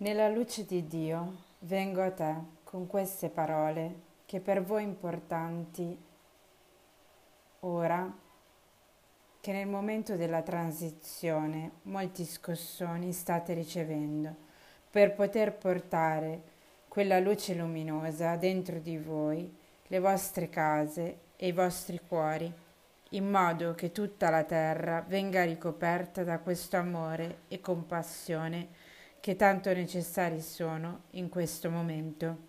Nella luce di Dio vengo a te con queste parole che per voi importanti ora che nel momento della transizione molti scossoni state ricevendo per poter portare quella luce luminosa dentro di voi, le vostre case e i vostri cuori, in modo che tutta la terra venga ricoperta da questo amore e compassione che tanto necessari sono in questo momento.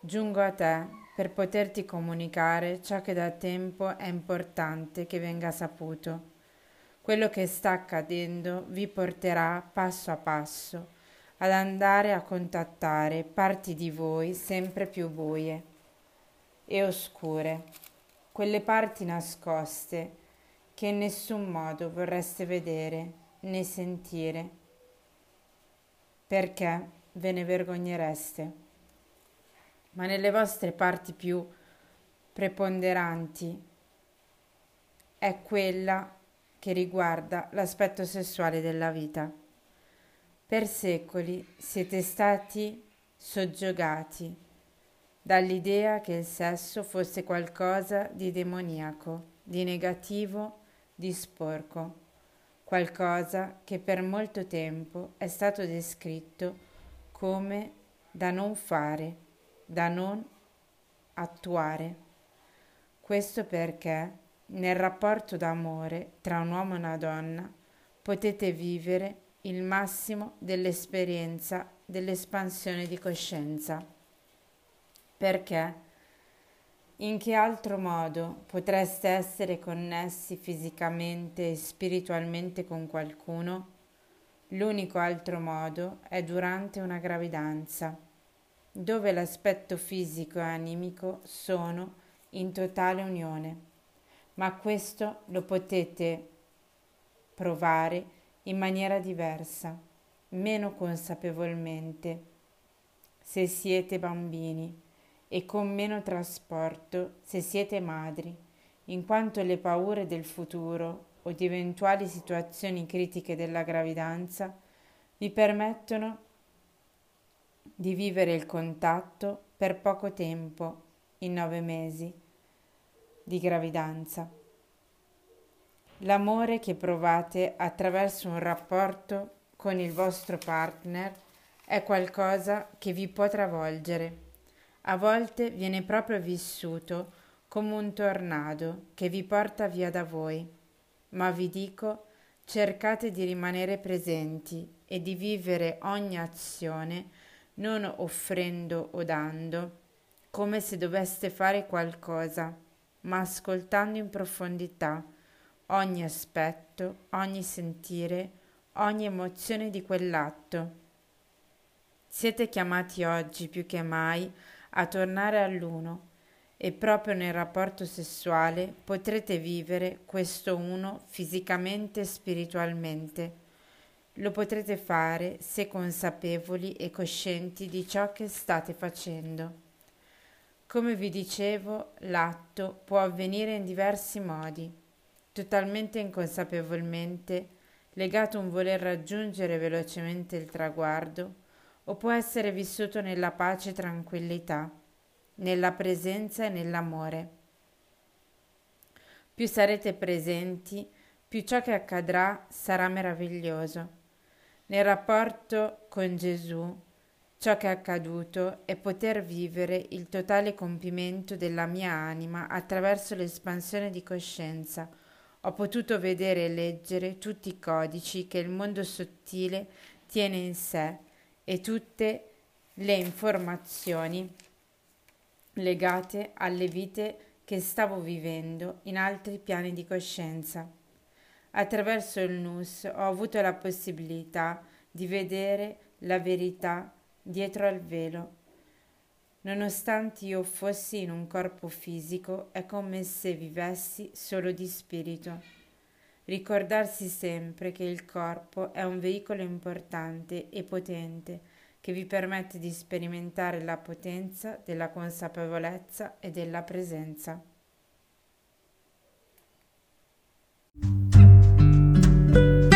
Giungo a te per poterti comunicare ciò che da tempo è importante che venga saputo. Quello che sta accadendo vi porterà passo a passo ad andare a contattare parti di voi sempre più buie e oscure, quelle parti nascoste che in nessun modo vorreste vedere né sentire perché ve ne vergognereste. Ma nelle vostre parti più preponderanti è quella che riguarda l'aspetto sessuale della vita. Per secoli siete stati soggiogati dall'idea che il sesso fosse qualcosa di demoniaco, di negativo, di sporco qualcosa che per molto tempo è stato descritto come da non fare, da non attuare. Questo perché nel rapporto d'amore tra un uomo e una donna potete vivere il massimo dell'esperienza dell'espansione di coscienza. Perché in che altro modo potreste essere connessi fisicamente e spiritualmente con qualcuno? L'unico altro modo è durante una gravidanza, dove l'aspetto fisico e animico sono in totale unione, ma questo lo potete provare in maniera diversa, meno consapevolmente, se siete bambini e con meno trasporto se siete madri, in quanto le paure del futuro o di eventuali situazioni critiche della gravidanza vi permettono di vivere il contatto per poco tempo, in nove mesi di gravidanza. L'amore che provate attraverso un rapporto con il vostro partner è qualcosa che vi può travolgere a volte viene proprio vissuto come un tornado che vi porta via da voi. Ma vi dico, cercate di rimanere presenti e di vivere ogni azione non offrendo o dando, come se doveste fare qualcosa, ma ascoltando in profondità ogni aspetto, ogni sentire, ogni emozione di quell'atto. Siete chiamati oggi più che mai a tornare all'uno e proprio nel rapporto sessuale potrete vivere questo uno fisicamente e spiritualmente. Lo potrete fare se consapevoli e coscienti di ciò che state facendo. Come vi dicevo, l'atto può avvenire in diversi modi, totalmente inconsapevolmente, legato a un voler raggiungere velocemente il traguardo, o può essere vissuto nella pace e tranquillità, nella presenza e nell'amore. Più sarete presenti, più ciò che accadrà sarà meraviglioso. Nel rapporto con Gesù, ciò che è accaduto è poter vivere il totale compimento della mia anima attraverso l'espansione di coscienza. Ho potuto vedere e leggere tutti i codici che il mondo sottile tiene in sé e tutte le informazioni legate alle vite che stavo vivendo in altri piani di coscienza. Attraverso il NUS ho avuto la possibilità di vedere la verità dietro al velo. Nonostante io fossi in un corpo fisico, è come se vivessi solo di spirito. Ricordarsi sempre che il corpo è un veicolo importante e potente che vi permette di sperimentare la potenza della consapevolezza e della presenza. thank you